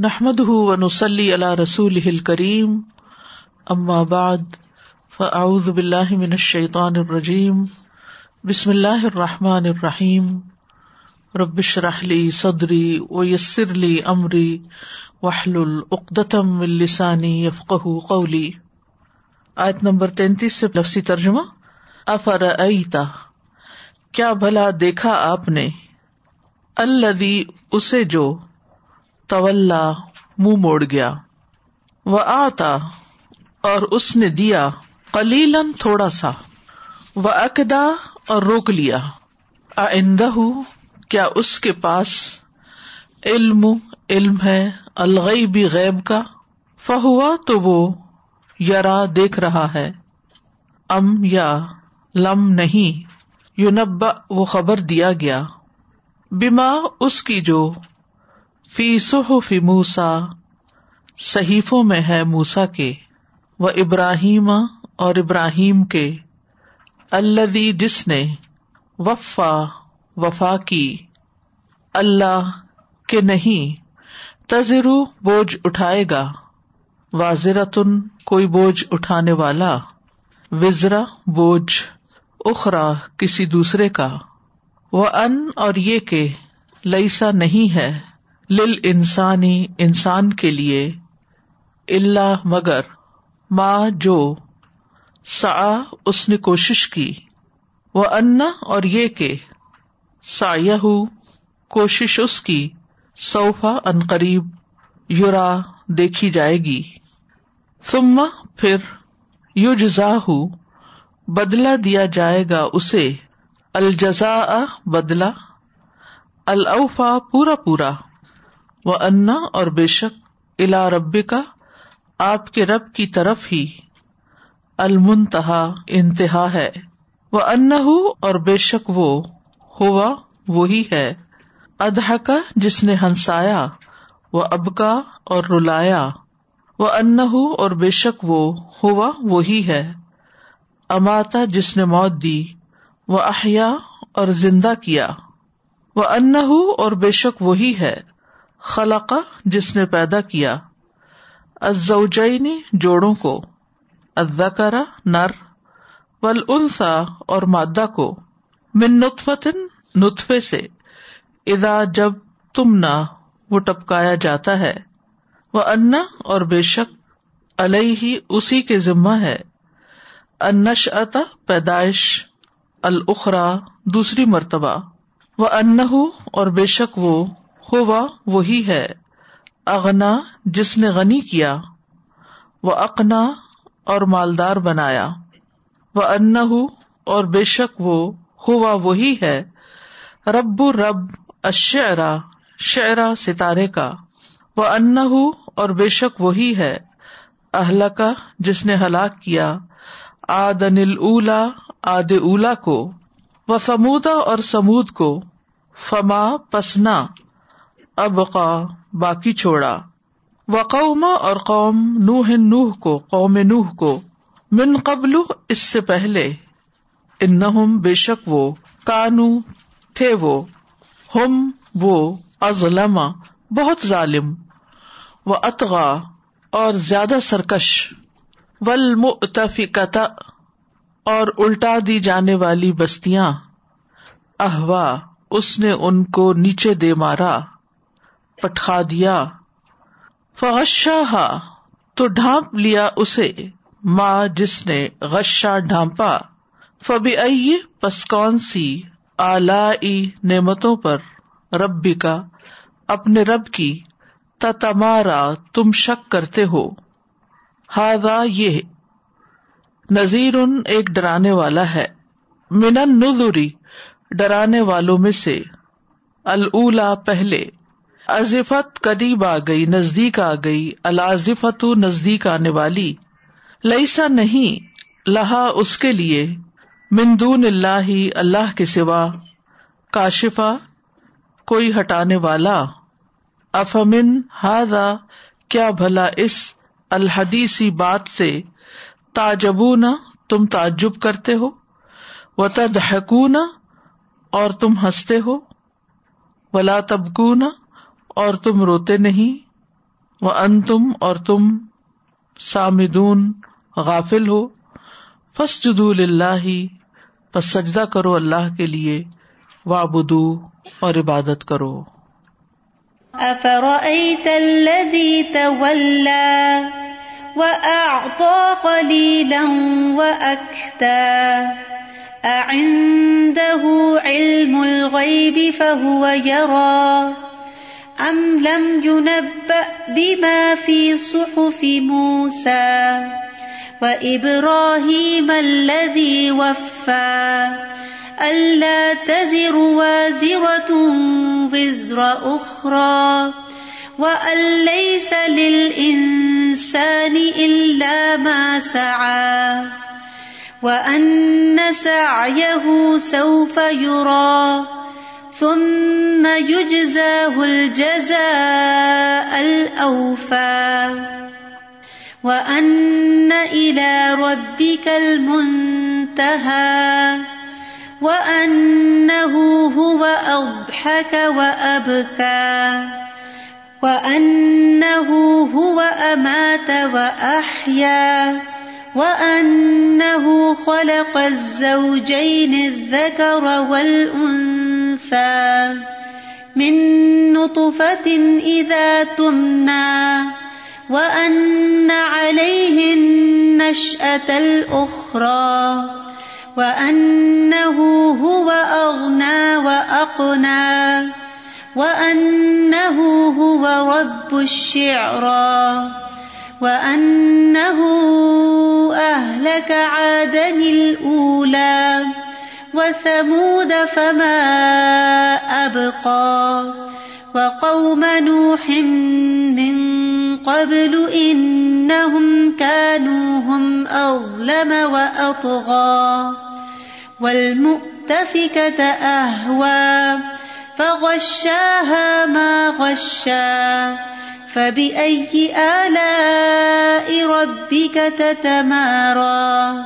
نحمد ونسلی علی رسول کریم اما بعد فاعوذ باللہ من الشیطان الرجیم بسم اللہ الرحمٰن الرحیم ربش رحلی صدری ویسر لی امری وحل العقدم السانی یفق قولی آیت نمبر تینتیس سے لفظی ترجمہ افر ایتا کیا بھلا دیکھا آپ نے؟ الدی اسے جو طول منہ موڑ گیا۔ وہ آتا اور اس نے دیا کلیلن تھوڑا سا۔ وہ اقدا اور روک لیا۔ آئندہ کیا اس کے پاس علم علم ہے الغی بھی غیب کا؟ فہوا تو وہ یرا دیکھ رہا ہے۔ ام یا لم نہیں یونبا وہ خبر دیا گیا۔ بیما اس کی جو فی فی موسا صحیفوں میں ہے موسا کے، و ابراہیم اور ابراہیم کے اللہ جس نے وفا وفا کی۔ اللہ کے نہیں تذرو بوجھ اٹھائے گا۔ واضرتن کوئی بوجھ اٹھانے والا۔ وزرا بوجھ اخرا کسی دوسرے کا۔ وہ ان اور یہ کہ لئیسا نہیں ہے۔ لل انسانی انسان کے لیے اللہ مگر ماں جو سا اس نے کوشش کی، وہ انا اور یہ کہ سا کوشش اس کی صوفا ان قریب یورا دیکھی جائے گی۔ سما پھر یو جزا بدلا دیا جائے گا اسے۔ الجزا بدلا الفا پورا پورا۔ وہ انا اور بے شک الا رب کا آپ کے رب کی طرف ہی المنتہا انتہا ہے۔ وہ ان اور بے شک وہ ہوا وہی ہے۔ ادہ کا جس نے ہنسایا وہ اب کا اور رلایا۔ وہ ان اور بے شک وہ ہوا وہی ہے۔ اماتا جس نے موت دی وہ احیا اور زندہ کیا۔ وہ ان اور بے شک وہی ہے۔ خلقا جس نے پیدا کیا ازنی جوڑوں کو ادکرا نر ول اور مادہ کو، من نطفتن، نطفے سے ادا جب تم نہ، وہ ٹپکایا جاتا ہے وہ انا اور بے شک ہی اسی کے ذمہ ہے انش اتا پیدائش الخرا دوسری مرتبہ وہ ان اور بے شک وہ ہوا وہی ہے۔ اغنا، جس نے غنی کیا۔ وہ اقنا اور مالدار بنایا۔ وہ ان اور بے شک وہ ہوا وہی ہے۔ رب رب اشعرا شعرا ستارے کا۔ وہ ان اور بے شک وہی ہے۔ اہل کا جس نے ہلاک کیا۔ آد انل اولا آد اولا کو۔ وہ سمودا اور سمود کو۔ فما پسنا۔ ابقا، باقی چھوڑا۔ و قوما اور قوم نوہ نوح کو، قوم نوح کو۔ من قبل، اس سے پہلے۔ ان بے شک وہ، کانو، تھے وہ۔ ہم، وہ ازلم بہت ظالم۔ و اطغا اور زیادہ سرکش۔ ولمفکتا اور الٹا دی جانے والی بستیاں۔ احوا اس نے ان کو نیچے دے مارا۔ پٹخا دیا۔ فغشا تو ڈھانپ لیا اسے۔ ماں جس نے غشا ڈھانپا۔ فبی پس کون سی آلہ نعمتوں پر رب کا اپنے رب کی تمارا تم شک کرتے ہو۔ ہاضا یہ نذیر ان ایک ڈرانے والا ہے۔ من نظری ڈرانے والوں میں سے۔ اللہ پہلے۔ ازفت قریب آ گئی، نزدیک آ گئی الازفت نزدیک آنے والی۔ لئیسا نہیں، لہا اس کے لیے۔ مندون اللہ اللہ کے سوا۔ کاشفا کوئی ہٹانے والا۔ افمن ہاضا کیا بھلا اس الحدیسی بات سے۔ تاجبون تم تعجب کرتے ہو۔ و تدہکون اور تم ہنستے ہو۔ ولا تبکون اور تم روتے نہیں؟ وہ ان تم اور تم سامدون، غافل ہو۔ فس جدو اللہ پس سجدہ کرو اللہ کے لیے۔ وابدو اور عبادت کرو۔ أفرأيت الذي تولى؟ وأعطى قليلا وأكتى أعنده علم الغيب فهو يرى۔ أم لم ينبأ بما في صحف موسى وإبراهيم الذي وفى ألا تزر وازرة وزر أخرى وأن ليس للإنسان إلا ما سعى وأن سعيه سوف يرى ثم يجزاه الجزاء الأوفى. وأن إلى ربك المنتهى. وأنه هو أضحك وأبكى. وأنه هو أمات وأحيا. وأنه خلق الزوجين الذكر والأنثى من نطفة إذا تمنى وأن عليه النشأة الأخرى وأنه هو أغنى وأقنى وأنه هو رب الشعرى وأنه أهلك عادا الأولى وثمود فما أبقى وقوم نوح من قبل إنهم كانوا هم أظلم وأطغى والمؤتفكة أهوى فغشاها ما غشا فبأي آلاء ربك تتمارى؟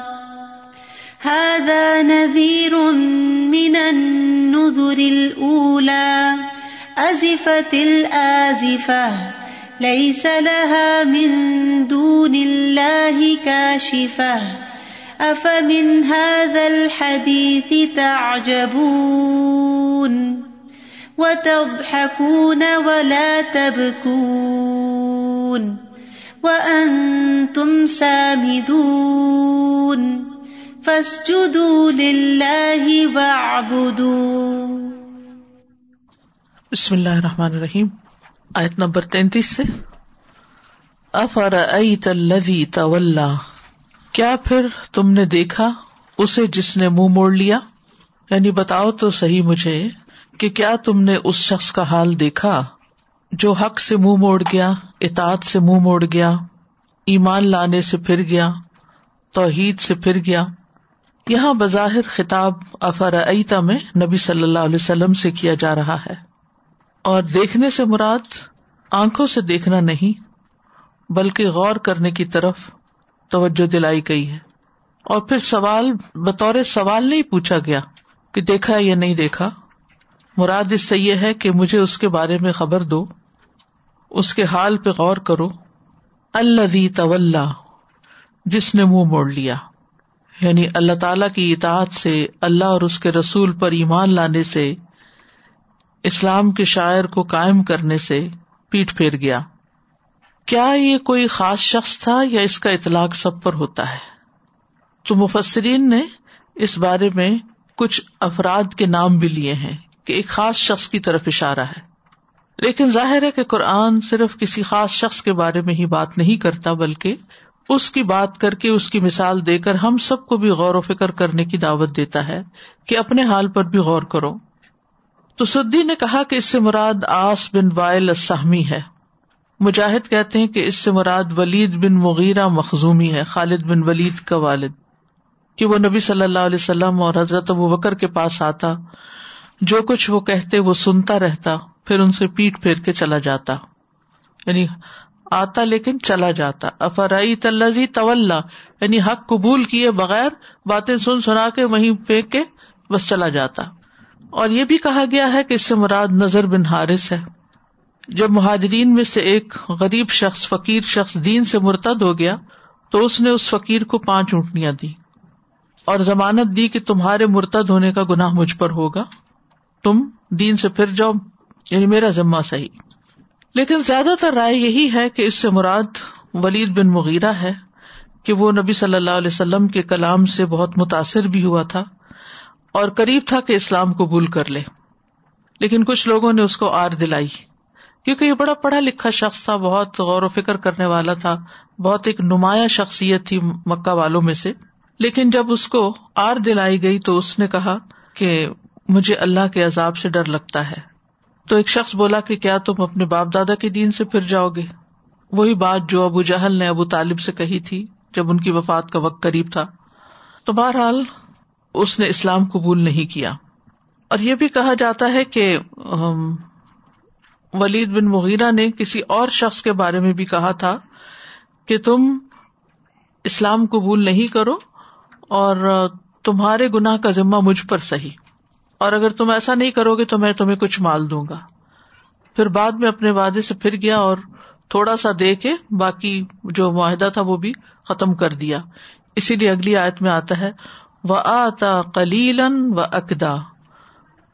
هذا نذير من النذر الأولى، أزفت الآزفة، ليس لها من دون الله كاشفة. أفمن هذا الحديث تعجبون؟ وتضحكون ولا تبكون وأنتم سامدون فاسجدوا لله واعبدوا. بسم اللہ الرحمن الرحیم. آیت نمبر تینتیس سے. افر الذی تولا؟ کیا پھر تم نے دیکھا؟ اسے جس نے منہ مو موڑ لیا؟ یعنی بتاؤ تو صحیح مجھے کہ کیا تم نے اس شخص کا حال دیکھا جو حق سے منہ موڑ گیا، اطاعت سے منہ موڑ گیا، ایمان لانے سے پھر گیا، توحید سے پھر گیا؟ یہاں بظاہر خطاب افر میں نبی صلی اللہ علیہ وسلم سے کیا جا رہا ہے۔ اور دیکھنے سے مراد آنکھوں سے دیکھنا نہیں، بلکہ غور کرنے کی طرف توجہ دلائی گئی ہے۔ اور پھر سوال، بطور سوال نہیں پوچھا گیا کہ دیکھا یا نہیں دیکھا؟ مراد اس سے یہ ہے کہ مجھے اس کے بارے میں خبر دو، اس کے حال پہ غور کرو۔ اللہ طول جس نے منہ موڑ لیا۔ یعنی اللہ تعالی کی اطاعت سے، اللہ اور اس کے رسول پر ایمان لانے سے، اسلام کے شاعر کو قائم کرنے سے پیٹ پھیر گیا۔ کیا یہ کوئی خاص شخص تھا یا اس کا اطلاق سب پر ہوتا ہے؟ تو مفسرین نے اس بارے میں کچھ افراد کے نام بھی لیے ہیں۔ کہ ایک خاص شخص کی طرف اشارہ ہے۔ لیکن ظاہر ہے کہ قرآن صرف کسی خاص شخص کے بارے میں ہی بات نہیں کرتا، بلکہ اس کی بات کر کے اس کی مثال دے کر ہم سب کو بھی غور و فکر کرنے کی دعوت دیتا ہے کہ اپنے حال پر بھی غور کرو۔ تو سدی نے کہا کہ اس سے مراد آس بن وائل السہمی ہے۔ مجاہد کہتے ہیں کہ اس سے مراد ولید بن مغیرہ مخزومی ہے، خالد بن ولید کا والد، کہ وہ نبی صلی اللہ علیہ وسلم اور حضرت ابو بکر کے پاس آتا جو کچھ وہ کہتے وہ سنتا رہتا، پھر ان سے پیٹ پھیر کے چلا جاتا۔ یعنی آتا لیکن چلا جاتا۔ افرائی تلزی طول یعنی حق قبول کیے بغیر باتیں سن سنا کے وہیں پھینک کے بس چلا جاتا۔ اور یہ بھی کہا گیا ہے کہ اس سے مراد نظر بن حارث ہے۔ جب مہاجرین میں سے ایک غریب شخص، فقیر شخص دین سے مرتد ہو گیا، تو اس نے اس فقیر کو پانچ اونٹنیاں دی اور ضمانت دی کہ تمہارے مرتد ہونے کا گناہ مجھ پر ہوگا۔ تم دین سے پھر جاؤ۔ یعنی میرا ذمہ صحیح۔ لیکن زیادہ تر رائے یہی ہے کہ اس سے مراد ولید بن مغیرہ ہے کہ وہ نبی صلی اللہ علیہ وسلم کے کلام سے بہت متاثر بھی ہوا تھا اور قریب تھا کہ اسلام قبول کر لے۔ لیکن کچھ لوگوں نے اس کو آر دلائی۔ کیونکہ یہ بڑا پڑھا لکھا شخص تھا، بہت غور و فکر کرنے والا تھا، بہت ایک نمایاں شخصیت تھی مکہ والوں میں سے۔ لیکن جب اس کو آر دلائی گئی تو اس نے کہا کہ مجھے اللہ کے عذاب سے ڈر لگتا ہے۔ تو ایک شخص بولا کہ کیا تم اپنے باپ دادا کے دین سے پھر جاؤ گے؟ وہی بات جو ابو جہل نے ابو طالب سے کہی تھی جب ان کی وفات کا وقت قریب تھا۔ تو بہرحال اس نے اسلام قبول نہیں کیا۔ اور یہ بھی کہا جاتا ہے کہ ولید بن مغیرہ نے کسی اور شخص کے بارے میں بھی کہا تھا کہ تم اسلام قبول نہیں کرو اور تمہارے گناہ کا ذمہ مجھ پر صحیح اور اگر تم ایسا نہیں کرو گے تو میں تمہیں کچھ مال دوں گا۔ پھر بعد میں اپنے وعدے سے پھر گیا اور تھوڑا سا دے کے باقی جو معاہدہ تھا وہ بھی ختم کر دیا۔ اسی لیے اگلی آیت میں آتا ہے وہ آتا کلیل و اکدا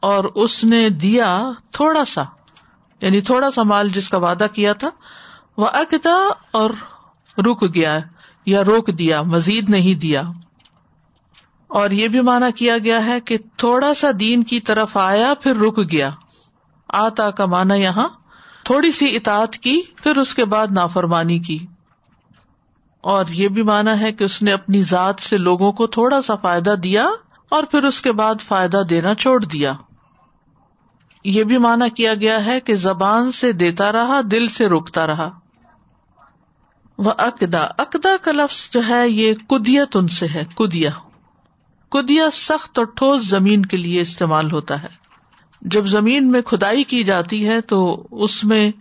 اور اس نے دیا تھوڑا سا یعنی تھوڑا سا مال جس کا وعدہ کیا تھا وہ اکدا اور رک گیا، یا روک دیا، مزید نہیں دیا۔ اور یہ بھی مانا کیا گیا ہے کہ تھوڑا سا دین کی طرف آیا پھر رک گیا۔ آتا کا مانا یہاں، تھوڑی سی اطاعت کی، پھر اس کے بعد نافرمانی کی۔ اور یہ بھی مانا ہے کہ اس نے اپنی ذات سے لوگوں کو تھوڑا سا فائدہ دیا اور پھر اس کے بعد فائدہ دینا چھوڑ دیا۔ یہ بھی مانا کیا گیا ہے کہ زبان سے دیتا رہا، دل سے روکتا رہا۔ وہ اقدا اقدا کا لفظ جو ہے، یہ کدیت ان سے ہے کدیا کدیا سخت اور ٹھوس زمین کے لیے استعمال ہوتا ہے۔ جب زمین میں کھدائی کی جاتی ہے تو اس میں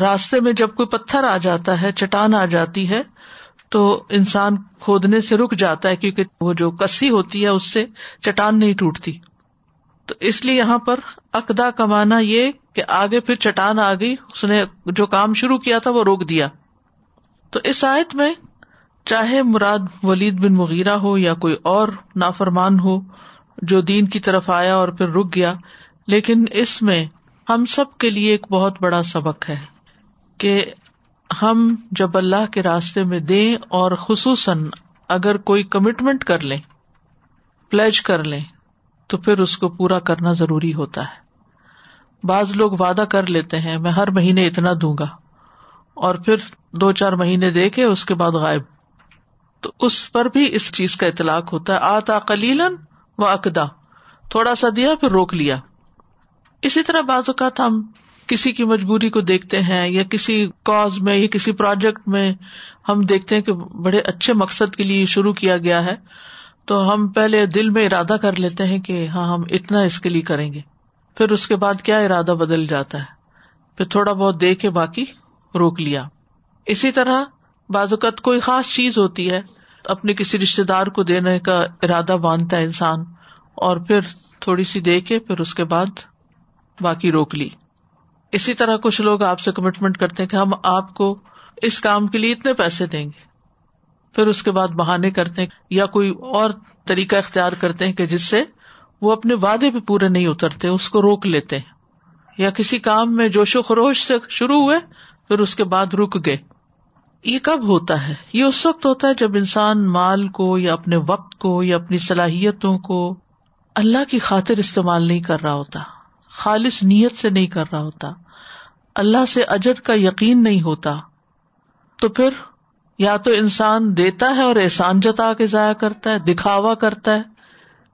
راستے میں جب کوئی پتھر آ جاتا ہے، چٹان آ جاتی ہے، تو انسان کھودنے سے رک جاتا ہے کیونکہ وہ جو کسی ہوتی ہے، اس سے چٹان نہیں ٹوٹتی۔ تو اس لیے یہاں پر اقدا کمانا یہ کہ آگے پھر چٹان آ گئی، اس نے جو کام شروع کیا تھا وہ روک دیا۔ تو اس آیت میں چاہے مراد ولید بن مغیرہ ہو یا کوئی اور نافرمان ہو، جو دین کی طرف آیا اور پھر رک گیا، لیکن اس میں ہم سب کے لیے ایک بہت بڑا سبق ہے کہ ہم جب اللہ کے راستے میں دیں اور خصوصاً اگر کوئی کمٹمنٹ کر لیں پلیج کر لیں، تو پھر اس کو پورا کرنا ضروری ہوتا ہے۔ بعض لوگ وعدہ کر لیتے ہیں، میں ہر مہینے اتنا دوں گا، اور پھر دو چار مہینے دے کے اس کے بعد غائب۔ تو اس پر بھی اس چیز کا اطلاق ہوتا ہے۔ آتا کلیلن و اقدا۔ تھوڑا سا دیا پھر روک لیا۔ اسی طرح بعض اوقات ہم کسی کی مجبوری کو دیکھتے ہیں یا کسی کاز میں یا کسی پروجیکٹ میں ہم دیکھتے ہیں کہ بڑے اچھے مقصد کے لیے شروع کیا گیا ہے۔ تو ہم پہلے دل میں ارادہ کر لیتے ہیں کہ ہاں ہم اتنا اس کے لیے کریں گے۔ پھر اس کے بعد کیا ارادہ بدل جاتا ہے؟ پھر تھوڑا بہت دے کے باقی روک لیا۔ اسی طرح اوقات کوئی خاص چیز ہوتی ہے، اپنے کسی رشتے دار کو دینے کا ارادہ باندھتا ہے انسان، اور پھر تھوڑی سی دے کے پھر اس کے بعد باقی روک لی۔ اسی طرح کچھ لوگ آپ سے کمٹمنٹ کرتے ہیں کہ ہم آپ کو اس کام کے لیے اتنے پیسے دیں گے۔ پھر اس کے بعد بہانے کرتے یا کوئی اور طریقہ اختیار کرتے ہیں کہ جس سے وہ اپنے وعدے پہ پورے نہیں اترتے، اس کو روک لیتے ہیں۔ یا کسی کام میں جوش و خروش سے شروع ہوئے، پھر اس کے بعد رک گئے۔ یہ کب ہوتا ہے؟ یہ اس وقت ہوتا ہے جب انسان مال کو یا اپنے وقت کو یا اپنی صلاحیتوں کو اللہ کی خاطر استعمال نہیں کر رہا ہوتا، خالص نیت سے نہیں کر رہا ہوتا، اللہ سے اجر کا یقین نہیں ہوتا۔ تو پھر یا تو انسان دیتا ہے اور احسان جتا کے ضائع کرتا ہے، دکھاوا کرتا ہے،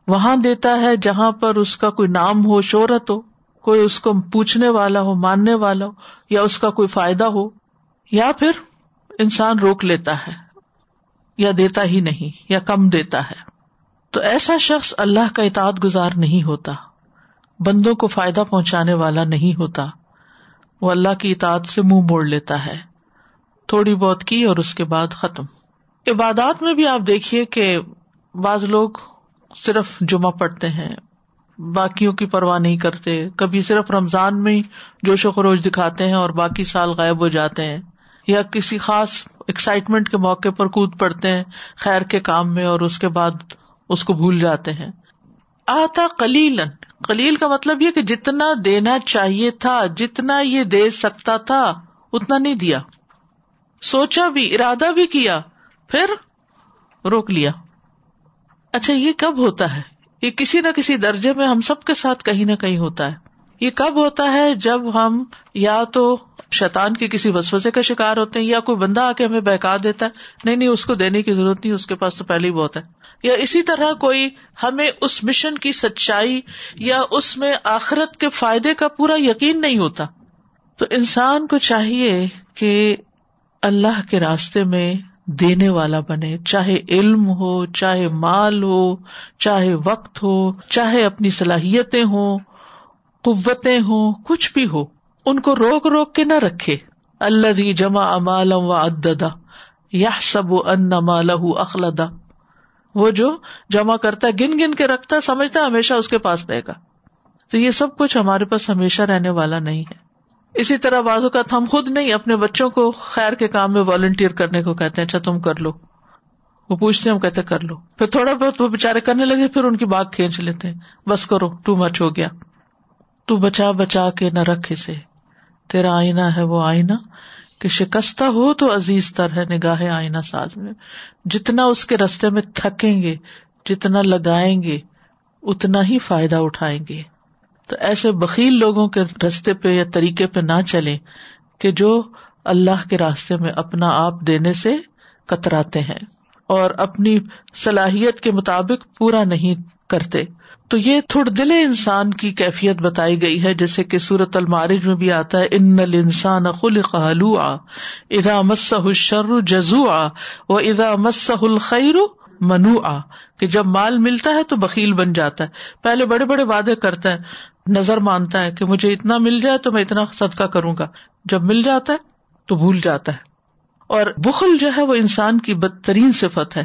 وہاں دیتا ہے جہاں پر اس کا کوئی نام ہو، شہرت ہو، کوئی اس کو پوچھنے والا ہو، ماننے والا ہو یا اس کا کوئی فائدہ ہو، یا پھر انسان روک لیتا ہے یا دیتا ہی نہیں یا کم دیتا ہے، تو ایسا شخص اللہ کا اطاعت گزار نہیں ہوتا، بندوں کو فائدہ پہنچانے والا نہیں ہوتا، وہ اللہ کی اطاعت سے منہ موڑ لیتا ہے۔ تھوڑی بہت کی اور اس کے بعد ختم۔ عبادات میں بھی آپ دیکھیے کہ بعض لوگ صرف جمعہ پڑھتے ہیں، باقیوں کی پرواہ نہیں کرتے۔ کبھی صرف رمضان میں جوش و خروش دکھاتے ہیں اور باقی سال غائب ہو جاتے ہیں۔ یا کسی خاص ایکسائٹمنٹ کے موقع پر کود پڑتے ہیں خیر کے کام میں اور اس کے بعد اس کو بھول جاتے ہیں۔ آتا کلیلن کلیل کا مطلب یہ کہ جتنا دینا چاہیے تھا، جتنا یہ دے سکتا تھا، اتنا نہیں دیا۔ سوچا بھی، ارادہ بھی کیا، پھر روک لیا۔ اچھا یہ کب ہوتا ہے؟ یہ کسی نہ کسی درجے میں ہم سب کے ساتھ کہیں نہ کہیں ہوتا ہے۔ یہ کب ہوتا ہے جب ہم یا تو شیطان کے کسی وسوسے کا شکار ہوتے ہیں یا کوئی بندہ آ کے ہمیں بہکا دیتا ہے؟ نہیں نہیں، اس کو دینے کی ضرورت نہیں، اس کے پاس تو پہلے ہی بہت ہے۔ یا اسی طرح کوئی ہمیں اس مشن کی سچائی یا اس میں آخرت کے فائدے کا پورا یقین نہیں ہوتا۔ تو انسان کو چاہیے کہ اللہ کے راستے میں دینے والا بنے، چاہے علم ہو، چاہے مال ہو، چاہے وقت ہو، چاہے اپنی صلاحیتیں ہوں۔ قوتیں ہوں، کچھ بھی ہو، ان کو روک روک کے نہ رکھے۔ اللہ جمع امالم و اددا یا سب ان مالہ اخلدا وہ جو جمع کرتا ہے، گن گن کے رکھتا ہے سمجھتا ہے ہمیشہ اس کے پاس رہے گا۔ تو یہ سب کچھ ہمارے پاس ہمیشہ رہنے والا نہیں ہے۔ اسی طرح بازو کا ہم خود نہیں، اپنے بچوں کو خیر کے کام میں والنٹیئر کرنے کو کہتے ہیں اچھا تم کر لو۔ وہ پوچھتے ہم کہتے کر لو۔ پھر تھوڑا بہت وہ بےچارے کرنے لگے، پھر ان کی باغ کھینچ لیتے ہیں۔ بس کرو ٹو مچ ہو گیا۔ تو بچا بچا کے نہ رکھ اسے۔ تیرا آئینہ ہے وہ آئینہ۔ کہ شکستہ ہو تو عزیز تر ہے نگاہ آئینہ ساز میں۔ جتنا اس کے رستے میں تھکیں گے، جتنا لگائیں گے، اتنا ہی فائدہ اٹھائیں گے۔ تو ایسے بکیل لوگوں کے رستے پہ یا طریقے پہ نہ چلے کہ جو اللہ کے راستے میں اپنا آپ دینے سے کتراتے ہیں اور اپنی صلاحیت کے مطابق پورا نہیں کرتے۔ تو یہ تھوڑ دل انسان کی کیفیت بتائی گئی ہے، جیسے کہ سورت المارج میں بھی آتا ہے ان نل انسان خل قلو آ ادا مسح شر جزو آ و ادا مسح الخیر منو آ کہ جب مال ملتا ہے تو بکیل بن جاتا ہے۔ پہلے بڑے بڑے وعدے کرتا ہے، نظر مانتا ہے کہ مجھے اتنا مل جائے تو میں اتنا صدقہ کروں گا۔ جب مل جاتا ہے تو بھول جاتا ہے۔ اور بخل جو ہے وہ انسان کی بدترین صفت ہے۔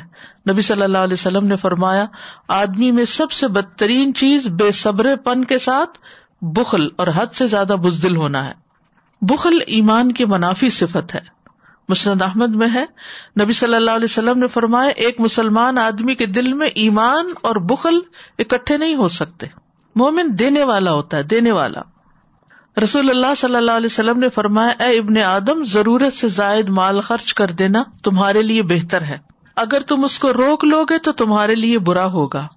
نبی صلی اللہ علیہ وسلم نے فرمایا، آدمی میں سب سے بدترین چیز بے صبر پن کے ساتھ بخل اور حد سے زیادہ بزدل ہونا ہے۔ بخل ایمان کی منافی صفت ہے۔ مسند احمد میں ہے۔ نبی صلی اللہ علیہ وسلم نے فرمایا، ایک مسلمان آدمی کے دل میں ایمان اور بخل اکٹھے نہیں ہو سکتے۔ مومن دینے والا ہوتا ہے، دینے والا۔ رسول اللہ صلی اللہ علیہ وسلم نے فرمایا، اے ابن آدم، ضرورت سے زائد مال خرچ کر دینا تمہارے لیے بہتر ہے۔ اگر تم اس کو روک لو گے تو تمہارے لیے برا ہوگا۔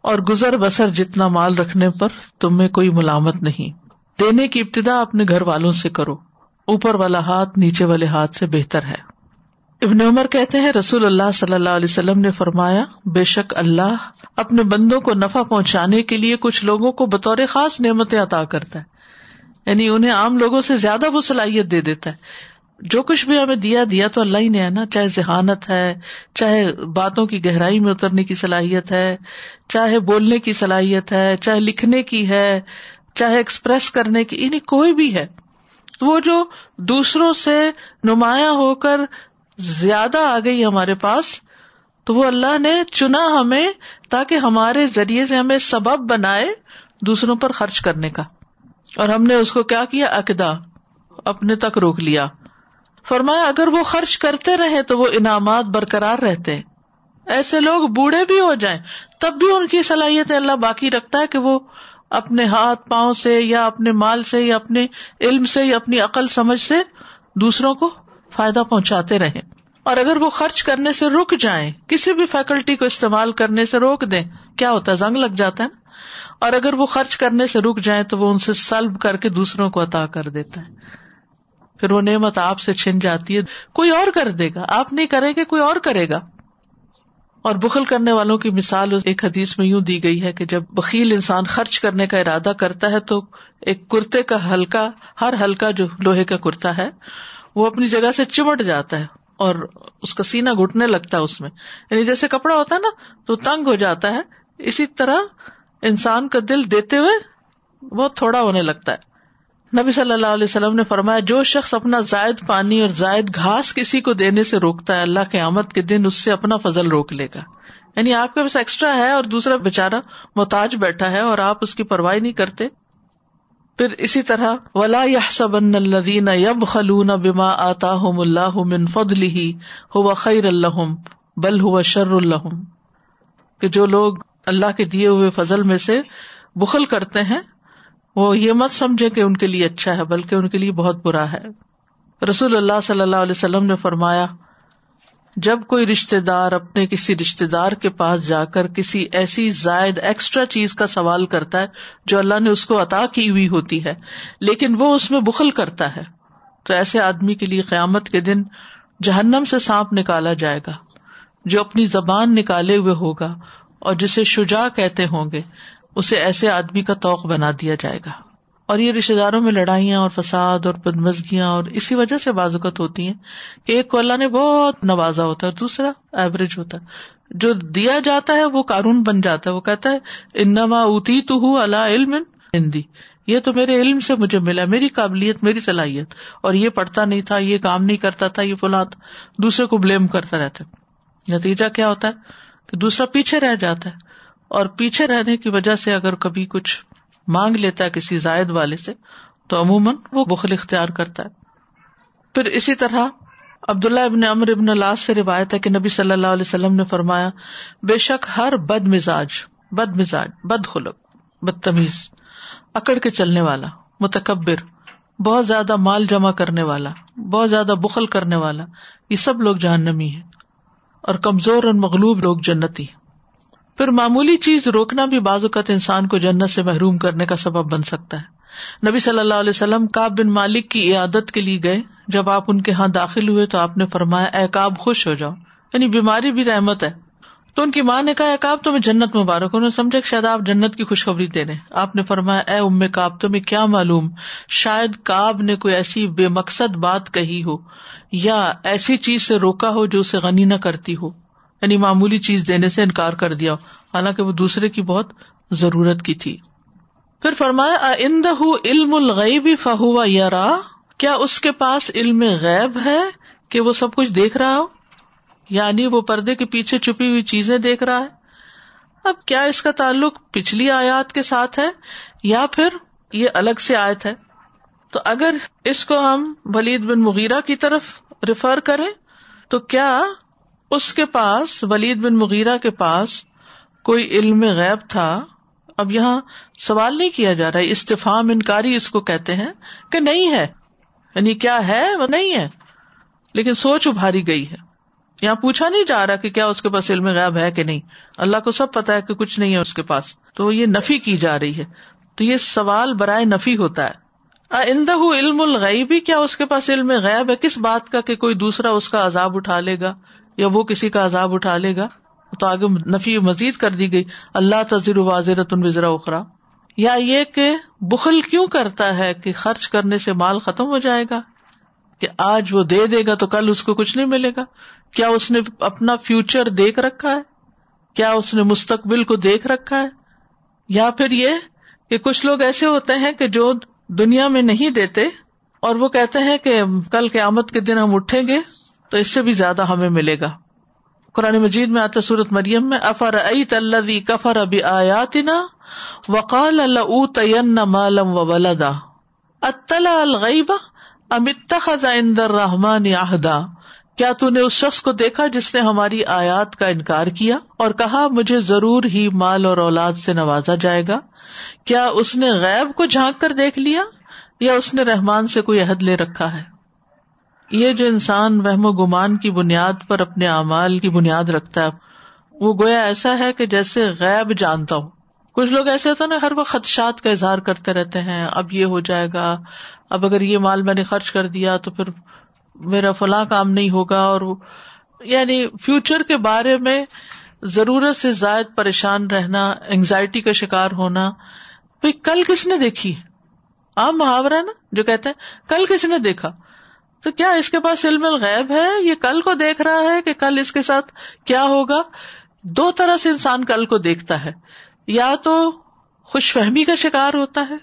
اور گزر بسر جتنا مال رکھنے پر تمہیں کوئی ملامت نہیں۔ دینے کی ابتدا اپنے گھر والوں سے کرو۔ اوپر والا ہاتھ نیچے والے ہاتھ سے بہتر ہے۔ ابن عمر کہتے ہیں، رسول اللہ صلی اللہ علیہ وسلم نے فرمایا، بے شک اللہ اپنے بندوں کو نفع پہنچانے کے لیے کچھ لوگوں کو بطور خاص نعمتیں عطا کرتا ہے۔ یعنی انہیں عام لوگوں سے زیادہ وہ صلاحیت دے دیتا ہے۔ جو کچھ بھی ہمیں دیا دیا تو اللہ ہی نے، ہے نا؟ چاہے ذہانت ہے، چاہے باتوں کی گہرائی میں اترنے کی صلاحیت ہے، چاہے بولنے کی صلاحیت ہے، چاہے لکھنے کی ہے، چاہے ایکسپریس کرنے کی یعنی کوئی بھی ہے۔ وہ جو دوسروں سے نمایاں ہو کر زیادہ آ گئی ہمارے پاس، تو وہ اللہ نے چنا ہمیں تاکہ ہمارے ذریعے سے ہمیں سبب بنائے دوسروں پر خرچ کرنے کا۔ اور ہم نے اس کو کیا کیا؟ اقدا، اپنے تک روک لیا۔ فرمایا، اگر وہ خرچ کرتے رہے تو وہ انعامات برقرار رہتے۔ ایسے لوگ بوڑھے بھی ہو جائیں، تب بھی ان کی صلاحیت اللہ باقی رکھتا ہے کہ وہ اپنے ہاتھ پاؤں سے یا اپنے مال سے یا اپنے علم سے یا اپنی عقل سمجھ سے دوسروں کو فائدہ پہنچاتے رہے۔ اور اگر وہ خرچ کرنے سے رک جائیں، کسی بھی فیکلٹی کو استعمال کرنے سے روک دیں، کیا ہوتا ہے؟ زنگ لگ جاتا ہے نا۔ اور اگر وہ خرچ کرنے سے رک جائیں تو وہ ان سے سلب کر کے دوسروں کو عطا کر دیتا ہے۔ پھر وہ نعمت آپ سے چھن جاتی ہے۔ کوئی اور کر دے گا۔ آپ نہیں کریں گے، کوئی اور کرے گا۔ اور بخل کرنے والوں کی مثال ایک حدیث میں یوں دی گئی ہے کہ جب بکیل انسان خرچ کرنے کا ارادہ کرتا ہے تو ایک کرتے کا ہلکا، ہر ہلکا جو لوہے کا کرتا ہے، وہ اپنی جگہ سے چمٹ جاتا ہے اور اس کا سینا گٹنے لگتا ہے اس میں۔ یعنی جیسے کپڑا ہوتا ہے نا، تو تنگ ہو جاتا ہے۔ اسی طرح انسان کا دل دیتے ہوئے بہت تھوڑا ہونے لگتا ہے۔ نبی صلی اللہ علیہ وسلم نے فرمایا، جو شخص اپنا زائد پانی اور زائد گھاس کسی کو دینے سے روکتا ہے، اللہ کے آمد کے دن اس سے اپنا فضل روک لے گا۔ یعنی آپ کے پاس ایکسٹرا ہے اور دوسرا بےچارا محتاج بیٹھا ہے اور آپ اس کی پرواہ نہیں کرتے۔ پھر اسی طرح، ولا یا سب الدین یب خلون بما آتا اللہ من فضل ہو خیر اللہ بل ہوا شر اللہ کہ جو لوگ اللہ کے دیے ہوئے فضل میں سے بخل کرتے ہیں، وہ یہ مت سمجھے کہ ان کے لیے اچھا ہے، بلکہ ان کے لیے بہت برا ہے۔ رسول اللہ صلی اللہ علیہ وسلم نے فرمایا، جب کوئی رشتے دار اپنے کسی رشتے دار کے پاس جا کر کسی ایسی زائد ایکسٹرا چیز کا سوال کرتا ہے، جو اللہ نے اس کو عطا کی ہوئی ہوتی ہے، لیکن وہ اس میں بخل کرتا ہے، تو ایسے آدمی کے لیے قیامت کے دن جہنم سے سانپ نکالا جائے گا، جو اپنی زبان نکالے ہوئے ہوگا اور جسے شجا کہتے ہوں گے، اسے ایسے آدمی کا توق بنا دیا جائے گا۔ اور یہ رشتے داروں میں لڑائیاں اور فساد اور بدمزگیاں اور اسی وجہ سے بازوقت ہوتی ہیں کہ ایک کو اللہ نے بہت نوازا ہوتا ہے دوسرا ایوریج ہوتا ہے۔ جو دیا جاتا ہے وہ قانون بن جاتا ہے۔ وہ کہتا ہے، انما اوتی تو ہوں اللہ علم ہندی یہ تو میرے علم سے مجھے ملا، میری قابلیت، میری صلاحیت۔ اور یہ پڑھتا نہیں تھا، یہ کام نہیں کرتا تھا، یہ فلاں دوسرے کو بلیم کرتا رہتا نتیجہ کیا ہوتا ہے؟ کہ دوسرا پیچھے رہ جاتا ہے۔ اور پیچھے رہنے کی وجہ سے اگر کبھی کچھ مانگ لیتا ہے کسی زائد والے سے، تو عموماً وہ بخل اختیار کرتا ہے۔ پھر اسی طرح عبداللہ ابن امر ابن اللہ سے روایت ہے کہ نبی صلی اللہ علیہ وسلم نے فرمایا، بے شک ہر بد مزاج بد مزاج، بد خلق بدتمیز اکڑ کے چلنے والا، متکبر، بہت زیادہ مال جمع کرنے والا، بہت زیادہ بخل کرنے والا، یہ سب لوگ جہنمی ہے اور کمزور اور مغلوب لوگ جنتی پھر معمولی چیز روکنا بھی بعض اوقات انسان کو جنت سے محروم کرنے کا سبب بن سکتا ہے۔ نبی صلی اللہ علیہ وسلم کاب بن مالک کی عیادت کے لیے گئے۔ جب آپ ان کے یہاں داخل ہوئے تو آپ نے فرمایا، اے کاب خوش ہو جاؤ۔ یعنی بیماری بھی رحمت ہے۔ تو ان کی ماں نے کہا کاب تمہیں جنت مبارک انہوں نے سمجھا کہ شاید آپ جنت کی خوشخبری دے رہے آپ نے فرمایا، اے ام کاب تمہیں کیا معلوم؟ شاید کاب نے کوئی ایسی بے مقصد بات کہی ہو یا ایسی چیز سے روکا ہو جو اسے غنی نہ کرتی ہو۔ یعنی معمولی چیز دینے سے انکار کر دیا ہو۔ حالانکہ وہ دوسرے کی بہت ضرورت کی تھی۔ پھر فرمایا علم الغیب فہوا یارا کیا اس کے پاس علم غیب ہے کہ وہ سب کچھ دیکھ رہا ہو؟ یعنی وہ پردے کے پیچھے چھپی ہوئی چیزیں دیکھ رہا ہے۔ اب کیا اس کا تعلق پچھلی آیات کے ساتھ ہے یا پھر یہ الگ سے آیت ہے؟ تو اگر اس کو ہم ولید بن مغیرہ کی طرف ریفر کریں، تو کیا اس کے پاس، ولید بن مغیرہ کے پاس کوئی علم غیب تھا؟ اب یہاں سوال نہیں کیا جا رہا استفام انکاری اس کو کہتے ہیں کہ نہیں ہے۔ یعنی کیا ہے؟ وہ نہیں ہے۔ لیکن سوچ ابھاری گئی ہے۔ یہاں پوچھا نہیں جا رہا کہ کیا اس کے پاس علم غیب ہے کہ نہیں؟ اللہ کو سب پتا ہے کہ کچھ نہیں ہے اس کے پاس۔ تو یہ نفی کی جا رہی ہے۔ تو یہ سوال برائے نفی ہوتا ہے۔ آئندہ علم الغیبی، کیا اس کے پاس علم غیب ہے؟ کس بات کا کہ کوئی دوسرا اس کا عذاب اٹھا لے گا یا وہ کسی کا عذاب اٹھا لے گا؟ تو آگے نفی مزید کر دی گئی۔ اللہ تذر واضح وزرا اخرا۔ یا یہ کہ بخل کیوں کرتا ہے کہ خرچ کرنے سے مال ختم ہو جائے گا؟ کہ آج وہ دے دے گا تو کل اس کو کچھ نہیں ملے گا۔ کیا اس نے اپنا فیوچر دیکھ رکھا ہے؟ کیا اس نے مستقبل کو دیکھ رکھا ہے؟ یا پھر یہ کہ کچھ لوگ ایسے ہوتے ہیں کہ جو دنیا میں نہیں دیتے اور وہ کہتے ہیں کہ کل قیامت کے دن ہم اٹھیں گے تو اس سے بھی زیادہ ہمیں ملے گا۔ قرآن مجید میں آتا سورت مریم میں افر افرا کفر ابھی آیات نا وقال اللہ تین مالم و ولدا اطلاع الغیبا امت اندر رحمان اہدا کیا تو نے اس شخص کو دیکھا جس نے ہماری آیات کا انکار کیا اور کہا، مجھے ضرور ہی مال اور اولاد سے نوازا جائے گا۔ کیا اس نے غیب کو جھانک کر دیکھ لیا یا اس نے رحمان سے کوئی عہد لے رکھا ہے؟ یہ جو انسان وہم و گمان کی بنیاد پر اپنے اعمال کی بنیاد رکھتا ہے، وہ گویا ایسا ہے کہ جیسے غیب جانتا ہو۔ کچھ لوگ ایسے ہوتے نا، ہر وقت خدشات کا اظہار کرتے رہتے ہیں، اب یہ ہو جائے گا، اب اگر یہ مال میں نے خرچ کر دیا تو پھر میرا فلاں کام نہیں ہوگا، اور یعنی فیوچر کے بارے میں ضرورت سے زائد پریشان رہنا انگزائٹی کا شکار ہونا۔ بھائی کل کس نے دیکھی؟ عام محاورہ نا، جو کہتے ہیں، کل کس نے دیکھا؟ تو کیا اس کے پاس علم الغیب ہے؟ یہ کل کو دیکھ رہا ہے کہ کل اس کے ساتھ کیا ہوگا؟ دو طرح سے انسان کل کو دیکھتا ہے۔ یا تو خوش فہمی کا شکار ہوتا ہے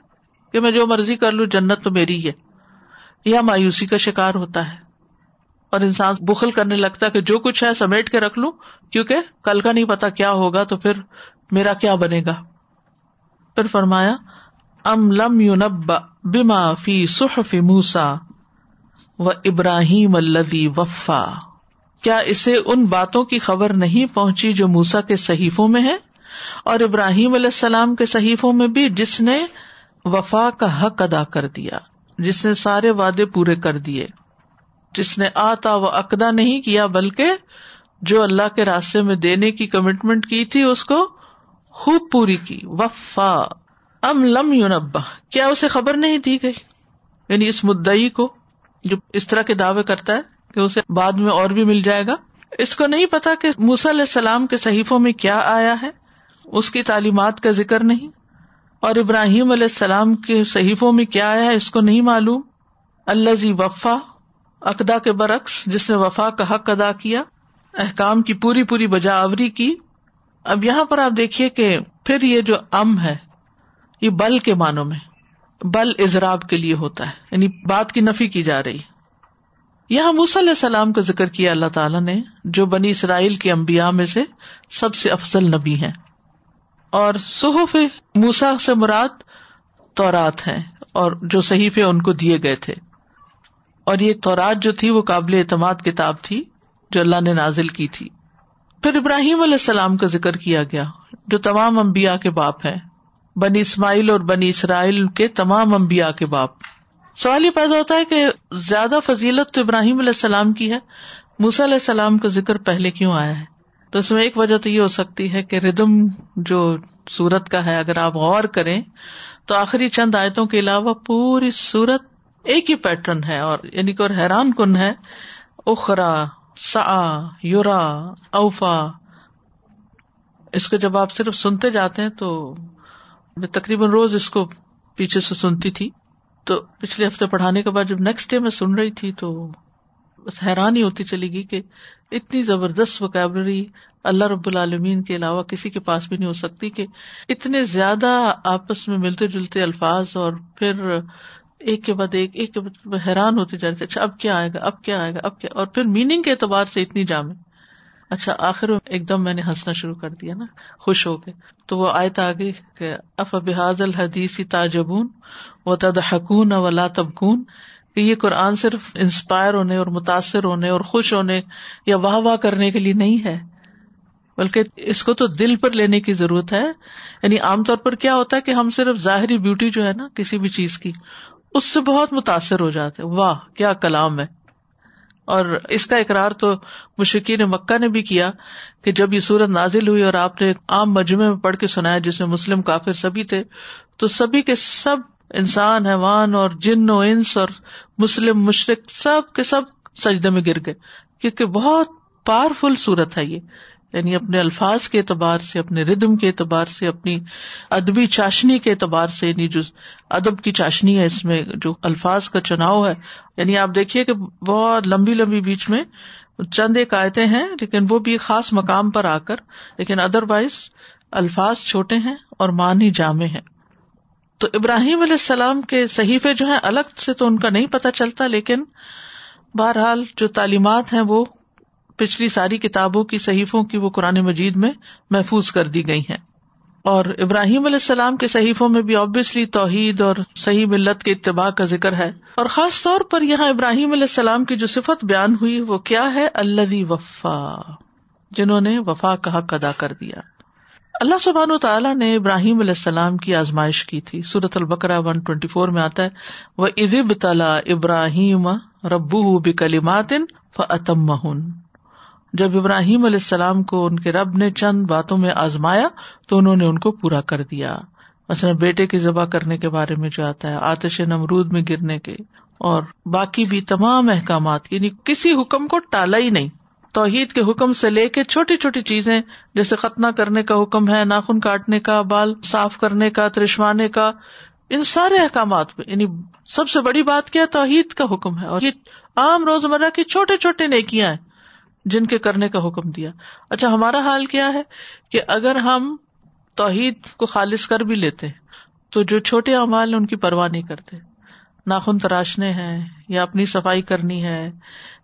کہ میں جو مرضی کر لوں، جنت تو میری ہے، یا مایوسی کا شکار ہوتا ہے۔ اور انسان بخل کرنے لگتا کہ جو کچھ ہے سمیٹ کے رکھ لوں، کیونکہ کل کا نہیں پتا کیا ہوگا تو پھر میرا کیا بنے گا۔ پھر فرمایا، ام لم یونب بما فی صحف موسا و ابراہیم الدی وفا۔ کیا اسے ان باتوں کی خبر نہیں پہنچی جو موسا کے صحیفوں میں ہے؟ اور ابراہیم علیہ السلام کے صحیفوں میں بھی جس نے وفا کا حق ادا کر دیا، جس نے سارے وعدے پورے کر دیے، جس نے آتا و اقدا نہیں کیا، بلکہ جو اللہ کے راستے میں دینے کی کمٹمنٹ کی تھی، اس کو خوب پوری کی۔ وفا۔ ام لم یونبا کیا اسے خبر نہیں دی گئی؟ یعنی اس مدعی کو جو اس طرح کے دعوے کرتا ہے کہ اسے بعد میں اور بھی مل جائے گا۔ اس کو نہیں پتا کہ موسی علیہ السلام کے صحیفوں میں کیا آیا ہے۔ اس کی تعلیمات کا ذکر نہیں؟ اور ابراہیم علیہ السلام کے صحیفوں میں کیا آیا اس کو نہیں معلوم؟ اللہ زی وفا، اقدا کے برعکس، جس نے وفا کا حق ادا کیا، احکام کی پوری پوری بجاوری کی۔ اب یہاں پر آپ دیکھیے کہ پھر یہ جو ام ہے، یہ بل کے معنوں میں، بل ازراب کے لیے ہوتا ہے یعنی بات کی نفی کی جا رہی۔ یہاں علیہ السلام کا ذکر کیا اللہ تعالیٰ نے، جو بنی اسرائیل کے امبیا میں سے سب سے افضل نبی ہیں۔ اور صحف موسا سے مراد تورات ہیں اور جو صحیح ان کو دیے گئے تھے۔ اور یہ تورات جو تھی وہ قابل اعتماد کتاب تھی جو اللہ نے نازل کی تھی۔ پھر ابراہیم علیہ السلام کا ذکر کیا گیا، جو تمام امبیا کے باپ ہیں۔ بنی اسماعیل اور بنی اسرائیل کے تمام امبیا کے باپ۔ سوال یہ پیدا ہوتا ہے کہ زیادہ فضیلت تو ابراہیم علیہ السلام کی ہے۔ موسی علیہ السلام کا ذکر پہلے کیوں آیا ہے؟ تو اس میں ایک وجہ تو یہ ہو سکتی ہے کہ ردم جو سورت کا ہے، اگر آپ غور کریں، تو آخری چند آیتوں کے علاوہ پوری سورت ایک ہی پیٹرن ہے اور یعنی کہ اور حیران کن ہے۔ اخرا سا یورا اوفا۔ اس کو جب آپ صرف سنتے جاتے ہیں تو میں تقریباً روز اس کو پیچھے سے سنتی تھی۔ تو پچھلے ہفتے پڑھانے کے بعد جب نیکسٹ ڈے میں سن رہی تھی تو بس حیران ہی ہوتی چلی گئی کہ اتنی زبردست وکیبلری اللہ رب العالمین کے علاوہ کسی کے پاس بھی نہیں ہو سکتی کہ اتنے زیادہ آپس میں ملتے جلتے الفاظ اور پھر ایک کے بعد ایک ایک کے بعد حیران ہوتے جا رہے اچھا اب کیا آئے گا، اب کیا آئے گا، اب کیا، اور پھر میننگ کے اعتبار سے اتنی جامع۔ اچھا آخر میں ایک دم میں نے ہنسنا شروع کر دیا نا، خوش ہو کے تو وہ آئے آگے کہ اف بحاظ الحدیثی تاجبون و تد حکون و تبکون۔ کہ یہ قرآن صرف انسپائر ہونے اور متاثر ہونے اور خوش ہونے یا واہ واہ کرنے کے لیے نہیں ہے، بلکہ اس کو تو دل پر لینے کی ضرورت ہے۔ یعنی عام طور پر کیا ہوتا ہے کہ ہم صرف ظاہری بیوٹی جو ہے نا کسی بھی چیز کی، اس سے بہت متاثر ہو جاتے واہ، کیا کلام ہے۔ اور اس کا اقرار تو مشکین مکہ نے بھی کیا کہ جب یہ سورت نازل ہوئی اور آپ نے عام مجمے میں پڑھ کے سنایا جس میں مسلم کافر سبھی تھے، تو سبھی کے سب انسان، حیوان اور جن و انس اور مسلم، مشرق، سب کے سب سجدے میں گر گئے۔ کیونکہ بہت پاورفل صورت ہے یہ۔ یعنی اپنے الفاظ کے اعتبار سے، اپنے ردم کے اعتبار سے، اپنی ادبی چاشنی کے اعتبار سے یعنی جو ادب کی چاشنی ہے اس میں، جو الفاظ کا چناؤ ہے۔ یعنی آپ دیکھیے کہ بہت لمبی لمبی بیچ میں چند ایک آیتیں ہیں، لیکن وہ بھی خاص مقام پر آ کر، لیکن ادر وائز الفاظ چھوٹے ہیں اور معنی جامع ہیں۔ تو ابراہیم علیہ السلام کے صحیفے جو ہیں الگ سے تو ان کا نہیں پتا چلتا، لیکن بہرحال جو تعلیمات ہیں وہ پچھلی ساری کتابوں کی صحیفوں کی وہ قرآن مجید میں محفوظ کر دی گئی ہیں۔ اور ابراہیم علیہ السلام کے صحیفوں میں بھی آبیسلی توحید اور صحیح ملت کے اتباع کا ذکر ہے۔ اور خاص طور پر یہاں ابراہیم علیہ السلام کی جو صفت بیان ہوئی وہ کیا ہے؟ اللہ وفا، جنہوں نے وفا کا حق ادا کر دیا۔ اللہ سبحان تعالیٰ نے ابراہیم علیہ السلام کی آزمائش کی تھی۔ سورت البکرا ون ٹوینٹی فور میں آتا ہے وہ ادب تلا ابراہیم ربو بکلیمات فتم جب ابراہیم علیہ السلام کو ان کے رب نے چند باتوں میں آزمایا، تو انہوں نے ان کو پورا کر دیا۔ مثلاً بیٹے کی ذبح کرنے کے بارے میں جو آتا ہے، آتش نمرود میں گرنے کے، اور باقی بھی تمام احکامات یعنی کسی حکم کو ٹالا ہی نہیں۔ توحید کے حکم سے لے کے چھوٹی چھوٹی چیزیں، جیسے ختنہ کرنے کا حکم ہے، ناخن کاٹنے کا، بال صاف کرنے کا ترشوانے کا، ان سارے احکامات پہ یعنی سب سے بڑی بات کیا، توحید کا حکم ہے۔ اور یہ عام روزمرہ کی چھوٹے چھوٹے نیکیاں ہیں جن کے کرنے کا حکم دیا۔ اچھا ہمارا حال کیا ہے کہ اگر ہم توحید کو خالص کر بھی لیتے، تو جو چھوٹے امال ان کی پرواہ نہیں کرتے۔ ناخن تراشنے ہیں یا اپنی صفائی کرنی ہے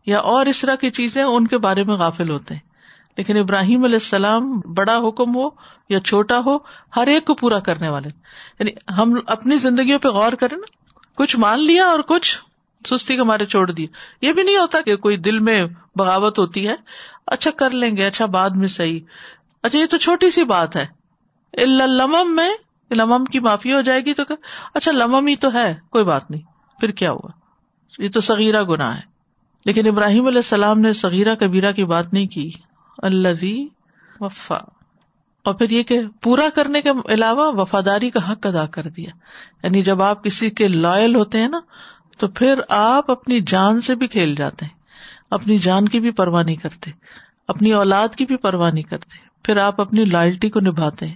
یا اور اس طرح کی چیزیں ان کے بارے میں غافل ہوتے ہیں۔ لیکن ابراہیم علیہ السلام بڑا حکم ہو یا چھوٹا ہو، ہر ایک کو پورا کرنے والے۔ یعنی ہم اپنی زندگیوں پہ غور کریں نا، کچھ مان لیا اور کچھ سستی کے مارے چھوڑ دیا۔ یہ بھی نہیں ہوتا کہ کوئی دل میں بغاوت ہوتی ہے اچھا کر لیں گے اچھا بعد میں صحیح۔ اچھا یہ تو چھوٹی سی بات ہے۔ لمم میں، لمم کی معافی ہو جائے گی تو اچھا لمم ہی تو ہے، کوئی بات نہیں۔ پھر کیا ہوا؟ یہ تو سغیرہ گنا ہے۔ لیکن ابراہیم علیہ السلام نے سغیرہ کبیرہ کی بات نہیں کی۔ اللہ وفا۔ اور پھر یہ کہ پورا کرنے کے علاوہ وفاداری کا حق ادا کر دیا۔ یعنی جب آپ کسی کے لائل ہوتے ہیں نا، تو پھر آپ اپنی جان سے بھی کھیل جاتے ہیں۔ اپنی جان کی بھی پرواہ نہیں کرتے۔ اپنی اولاد کی بھی پرواہ نہیں کرتے۔ پھر آپ اپنی لائلٹی کو نبھاتے ہیں۔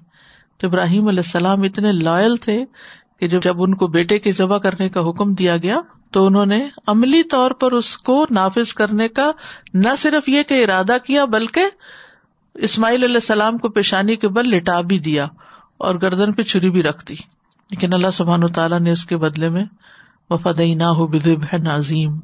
تو ابراہیم علیہ السلام اتنے لائل تھے کہ جب ان کو بیٹے کی ذبح کرنے کا حکم دیا گیا تو انہوں نے عملی طور پر اس کو نافذ کرنے کا نہ صرف یہ کہ ارادہ کیا، بلکہ اسماعیل علیہ السلام کو پیشانی کے بل لٹا بھی دیا اور گردن پہ چھری بھی رکھ دی۔ لیکن اللہ سبحان تعالیٰ نے اس کے بدلے میں وفادئی نہ ہو بدب ہے نازیم